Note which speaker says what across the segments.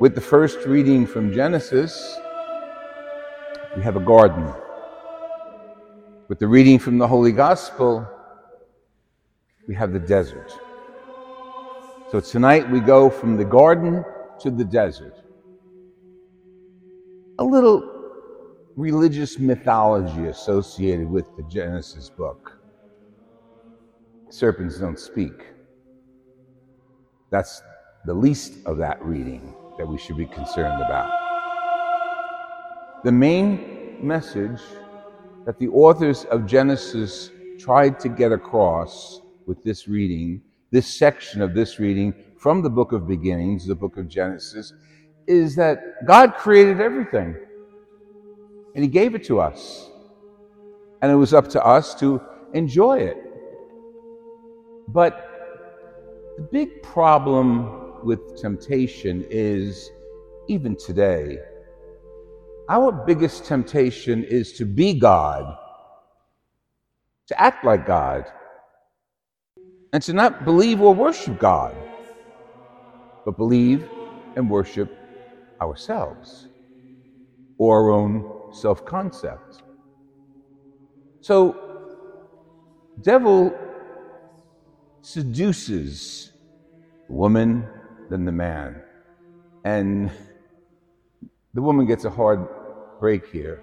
Speaker 1: With the first reading from Genesis, we have a garden. With the reading from the Holy Gospel, we have the desert. So tonight we go from the garden to the desert. A little religious mythology associated with the Genesis book. Serpents don't speak. That's the least of that reading that we should be concerned about. The main message that the authors of Genesis tried to get across with this reading, this section of this reading from the book of beginnings, the book of Genesis, is that God created everything and He gave it to us. And it was up to us to enjoy it. But the big problem with temptation is even today, our biggest temptation is to be God, to act like God, and to not believe or worship God, but believe and worship ourselves or our own self concept. So, devil seduces woman, then the man. And the woman gets a hard break here.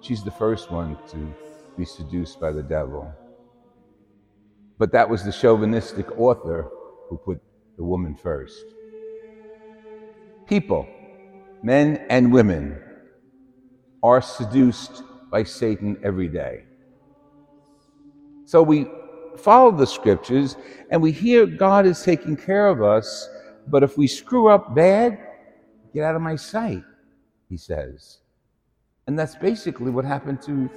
Speaker 1: She's the first one to be seduced by the devil. But that was the chauvinistic author who put the woman first. People, men and women, are seduced by Satan every day. So we follow the scriptures and we hear God is taking care of us, but if we screw up bad, get out of my sight, he says. And that's basically what happened to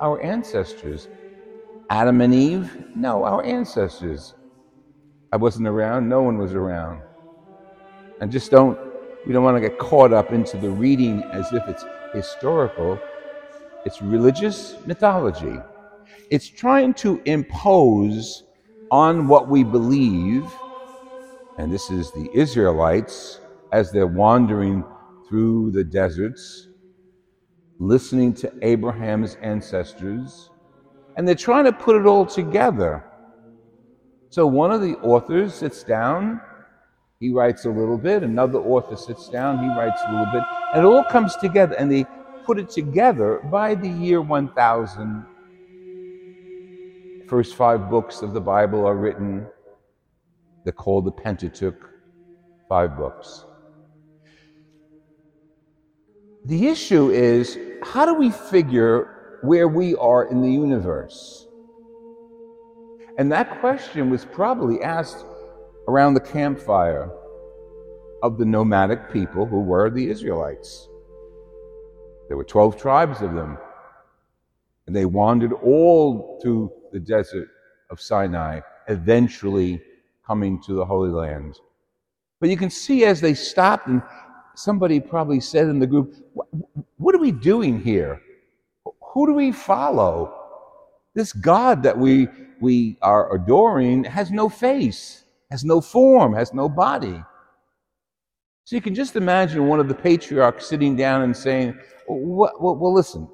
Speaker 1: our ancestors. Adam and Eve? No, our ancestors. I wasn't around, no one was around. And just don't, we don't want to get caught up into the reading as if it's historical. It's religious mythology. It's trying to impose on what we believe, and this is the Israelites as they're wandering through the deserts, listening to Abraham's ancestors, and they're trying to put it all together. So one of the authors sits down, he writes a little bit, another author sits down, he writes a little bit, and it all comes together, and they put it together by the year 1000. First five books of the Bible are written. They're called the Pentateuch, five books. The issue is how do we figure where we are in the universe? And that question was probably asked around the campfire of the nomadic people who were the Israelites. There were 12 tribes of them, and they wandered all through the desert of Sinai, eventually coming to the Holy Land. But you can see as they stopped and somebody probably said in the group, What are we doing here? Who do we follow? This God that we, we are adoring has no face, has no form, has no body. So you can just imagine one of the patriarchs sitting down and saying, Well, well, well listen,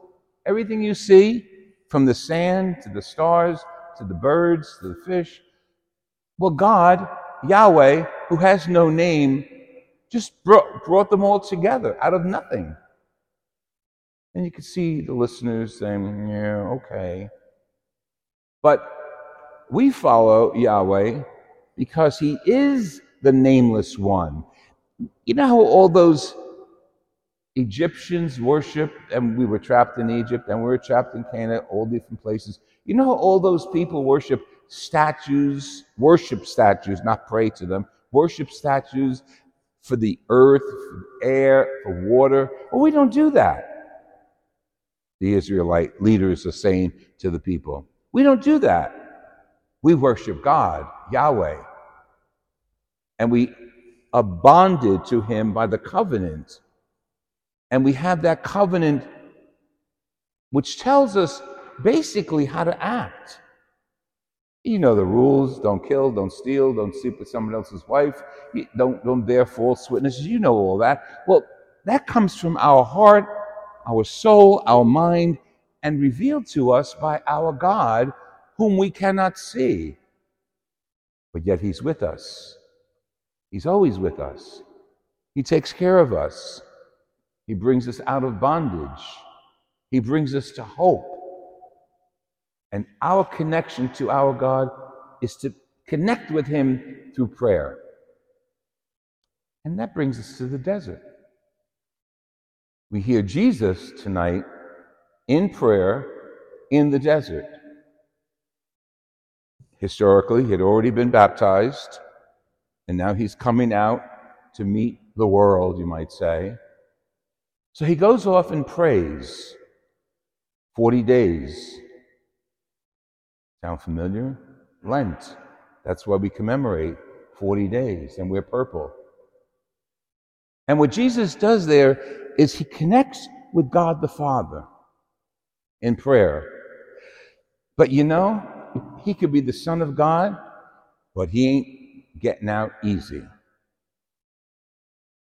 Speaker 1: everything you see, from the sand to the stars to the birds to the fish, well, God, Yahweh, who has no name, just brought, brought them all together out of nothing. And you could see the listeners saying, yeah, okay. But we follow Yahweh because he is the nameless one. You know how all those Egyptians worship, and we were trapped in Egypt, and we were trapped in Canaan, all different places. You know how all those people worship statues, worship statues, not pray to them, worship statues for the earth, for air, for water. Well, we don't do that. The Israelite leaders are saying to the people, we don't do that. We worship God, Yahweh. And we are bonded to Him by the covenant. And we have that covenant which tells us basically how to act. You know the rules don't kill, don't steal, don't sleep with someone else's wife, don't, don't bear false witnesses. You know all that. Well, that comes from our heart, our soul, our mind, and revealed to us by our God, whom we cannot see. But yet He's with us. He's always with us. He takes care of us. He brings us out of bondage. He brings us to hope. And our connection to our God is to connect with Him through prayer. And that brings us to the desert. We hear Jesus tonight in prayer in the desert. Historically, he had already been baptized, and now he's coming out to meet the world, you might say. So he goes off and prays 40 days. Sound familiar? Lent. That's why we commemorate 40 days and wear purple. And what Jesus does there is he connects with God the Father in prayer. But you know, he could be the Son of God, but he ain't getting out easy.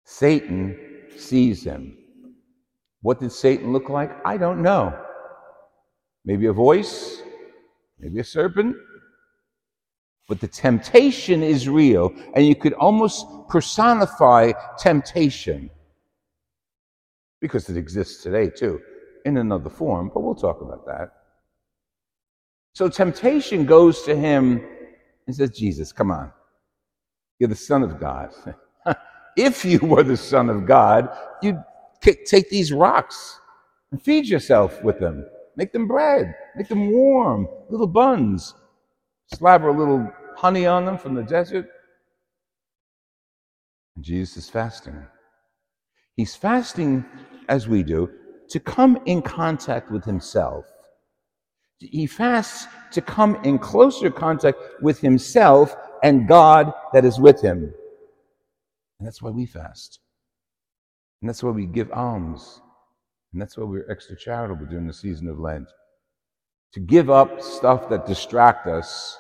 Speaker 1: Satan sees him. What did Satan look like? I don't know. Maybe a voice, maybe a serpent. But the temptation is real, and you could almost personify temptation because it exists today too, in another form, but we'll talk about that. So temptation goes to him and says, Jesus, come on. You're the Son of God. if you were the Son of God, you'd take these rocks and feed yourself with them. Make them bread, make them warm, little buns. Slabber a little honey on them from the desert. And Jesus is fasting. He's fasting, as we do, to come in contact with himself. He fasts to come in closer contact with himself and God that is with him. And that's why we fast. And that's why we give alms. And that's why we're extra charitable during the season of Lent. To give up stuff that distract us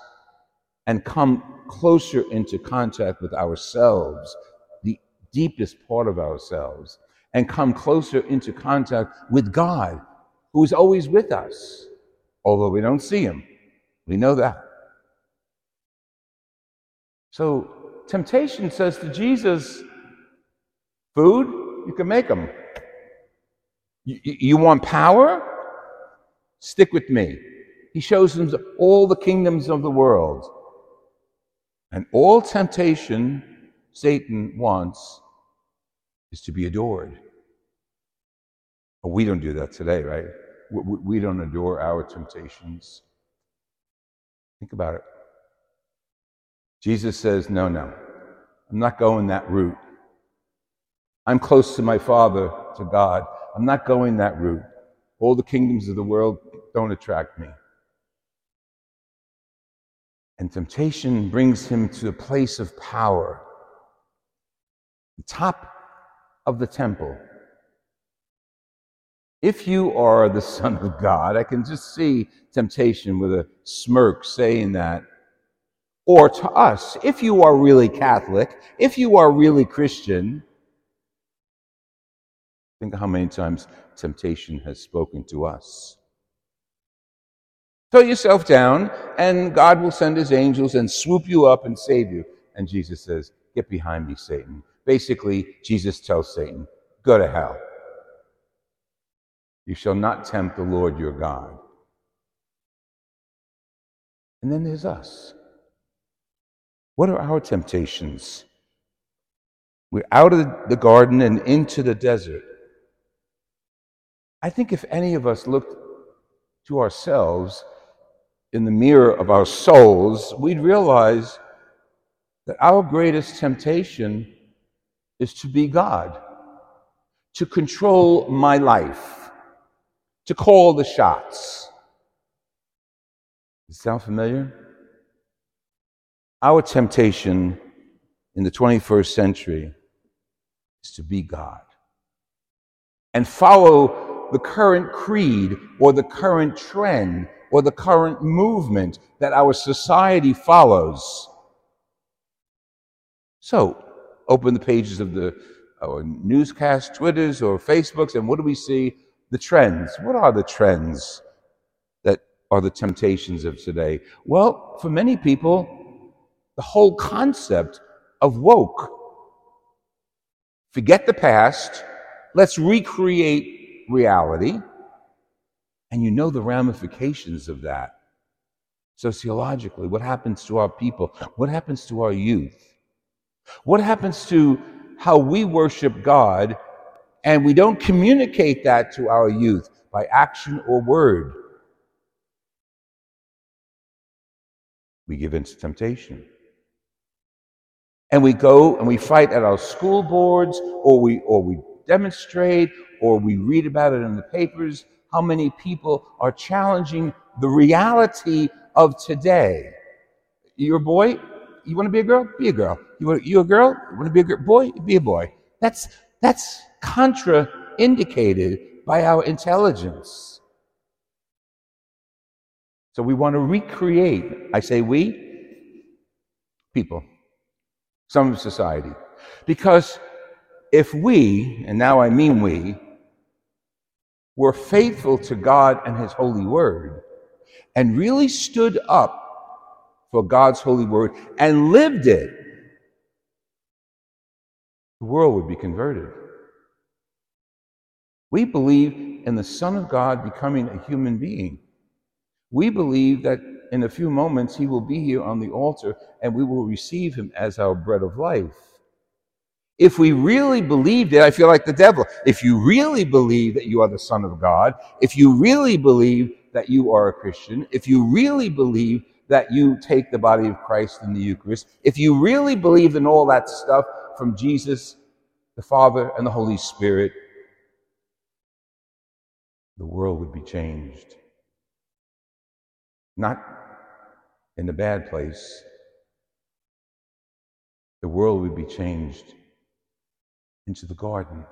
Speaker 1: and come closer into contact with ourselves, the deepest part of ourselves, and come closer into contact with God, who is always with us, although we don't see him. We know that. So, temptation says to Jesus, Food, you can make them. You, you want power? Stick with me. He shows them all the kingdoms of the world. And all temptation Satan wants is to be adored. But we don't do that today, right? We don't adore our temptations. Think about it. Jesus says, No, no, I'm not going that route. I'm close to my Father, to God. I'm not going that route. All the kingdoms of the world don't attract me. And temptation brings him to a place of power, the top of the temple. If you are the Son of God, I can just see temptation with a smirk saying that. Or to us, if you are really Catholic, if you are really Christian, think how many times temptation has spoken to us. Throw yourself down, and God will send his angels and swoop you up and save you. And Jesus says, Get behind me, Satan. Basically, Jesus tells Satan, Go to hell. You shall not tempt the Lord your God. And then there's us. What are our temptations? We're out of the garden and into the desert. I think if any of us looked to ourselves in the mirror of our souls, we'd realize that our greatest temptation is to be God, to control my life, to call the shots. Does it sound familiar? Our temptation in the 21st century is to be God and follow the current creed or the current trend or the current movement that our society follows. So, open the pages of the our newscast, Twitters, or Facebooks, and what do we see? The trends. What are the trends that are the temptations of today? Well, for many people, the whole concept of woke. Forget the past, let's recreate reality. And you know the ramifications of that. Sociologically, what happens to our people? What happens to our youth? What happens to how we worship God and we don't communicate that to our youth by action or word? We give in to temptation. And we go and we fight at our school boards, or we, or we demonstrate, or we read about it in the papers. How many people are challenging the reality of today? You're a boy, you want to be a girl? Be a girl. You want you a girl? You want to be a girl? boy? Be a boy. That's that's contraindicated by our intelligence. So we want to recreate. I say we, people, some of society, because if we, and now I mean we, were faithful to God and His holy word, and really stood up for God's holy word and lived it, the world would be converted. We believe in the Son of God becoming a human being. We believe that in a few moments he will be here on the altar and we will receive him as our bread of life. If we really believed it, I feel like the devil. If you really believe that you are the Son of God, if you really believe that you are a Christian, if you really believe that you take the body of Christ in the Eucharist, if you really believe in all that stuff from Jesus, the Father, and the Holy Spirit, the world would be changed. Not in a bad place. The world would be changed into the garden,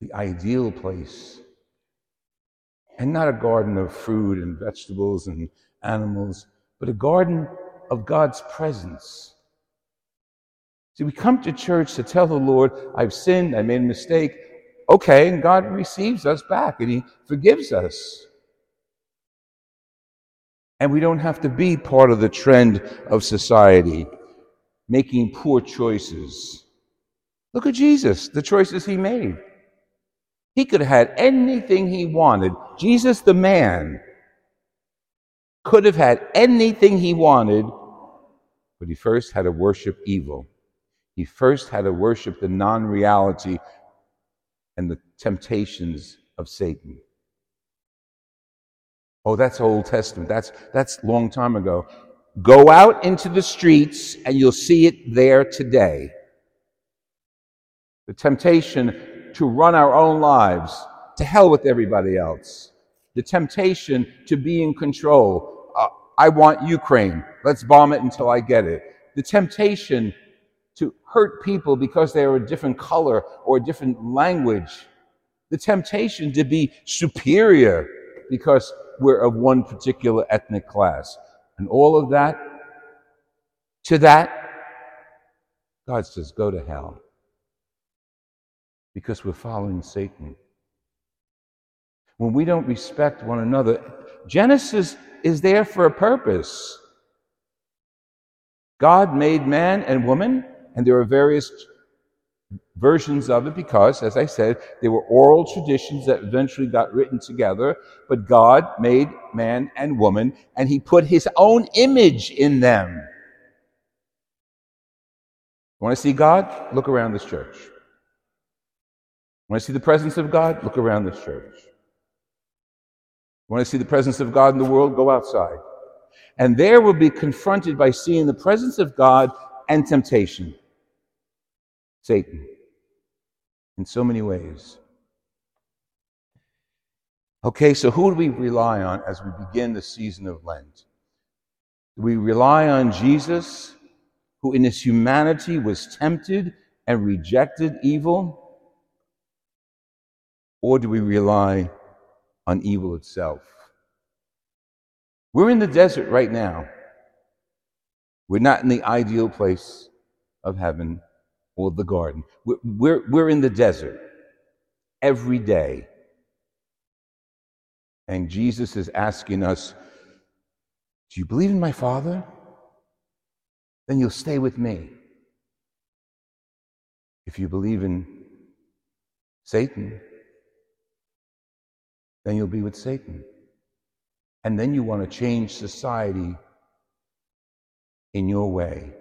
Speaker 1: the ideal place. And not a garden of fruit and vegetables and animals, but a garden of God's presence. See, we come to church to tell the Lord, I've sinned, I made a mistake. Okay, and God receives us back and He forgives us. And we don't have to be part of the trend of society, making poor choices. Look at Jesus, the choices He made. He could have had anything He wanted. Jesus, the man, could have had anything he wanted, but he first had to worship evil. He first had to worship the non reality and the temptations of Satan. Oh, that's Old Testament. That's, that's long time ago. Go out into the streets and you'll see it there today. The temptation to run our own lives, to hell with everybody else. The temptation to be in control, uh, I want Ukraine. Let's bomb it until I get it. The temptation to hurt people because they are a different color or a different language. The temptation to be superior because we're of one particular ethnic class. And all of that, to that, God says, go to hell. Because we're following Satan. When we don't respect one another, Genesis is there for a purpose. God made man and woman, and there are various versions of it because, as I said, there were oral traditions that eventually got written together. But God made man and woman, and He put His own image in them. Want to see God? Look around this church. Want to see the presence of God? Look around this church. Want to see the presence of God in the world? Go outside. And there we'll be confronted by seeing the presence of God and temptation. Satan. In so many ways. Okay, so who do we rely on as we begin the season of Lent? Do we rely on Jesus, who in his humanity was tempted and rejected evil? Or do we rely on evil itself. We're in the desert right now. We're not in the ideal place of heaven or the garden. We're, we're, we're in the desert every day. And Jesus is asking us, Do you believe in my Father? Then you'll stay with me. If you believe in Satan, then you'll be with Satan. And then you want to change society in your way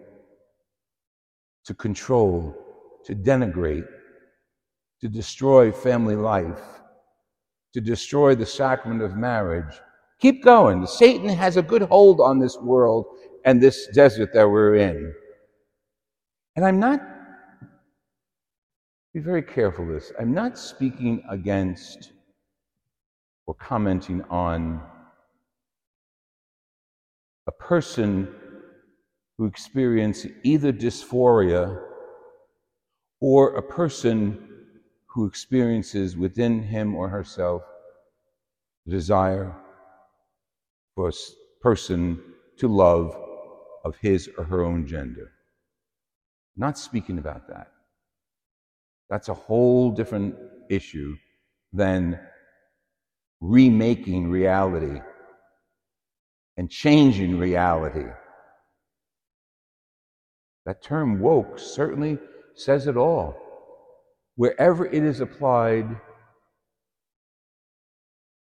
Speaker 1: to control, to denigrate, to destroy family life, to destroy the sacrament of marriage. Keep going. Satan has a good hold on this world and this desert that we're in. And I'm not, be very careful this, I'm not speaking against or commenting on a person who experiences either dysphoria or a person who experiences within him or herself the desire for a person to love of his or her own gender. Not speaking about that. That's a whole different issue than remaking reality and changing reality. That term woke certainly says it all. Wherever it is applied,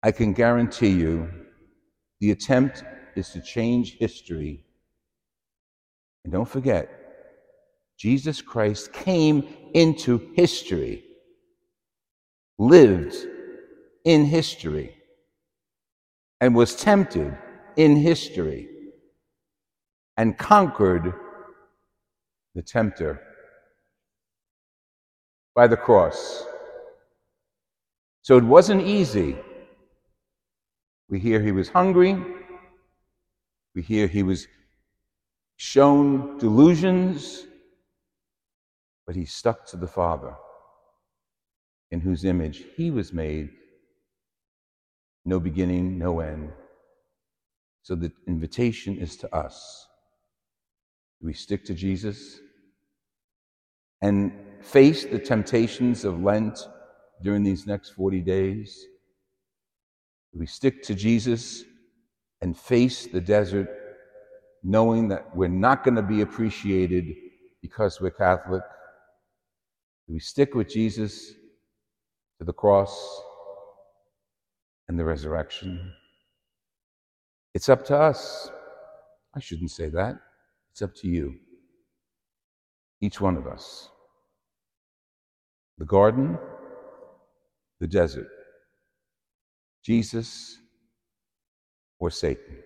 Speaker 1: I can guarantee you the attempt is to change history. And don't forget, Jesus Christ came into history, lived in history, and was tempted in history, and conquered the tempter by the cross. So it wasn't easy. We hear he was hungry. We hear he was shown delusions, but he stuck to the Father, in whose image he was made, no beginning, no end. So the invitation is to us. Do we stick to Jesus and face the temptations of Lent during these next 40 days? Do we stick to Jesus and face the desert knowing that we're not going to be appreciated because we're Catholic? Do we stick with Jesus to the cross and the resurrection? It's up to us. I shouldn't say that. It's up to you. Each one of us. The garden, the desert, Jesus or Satan.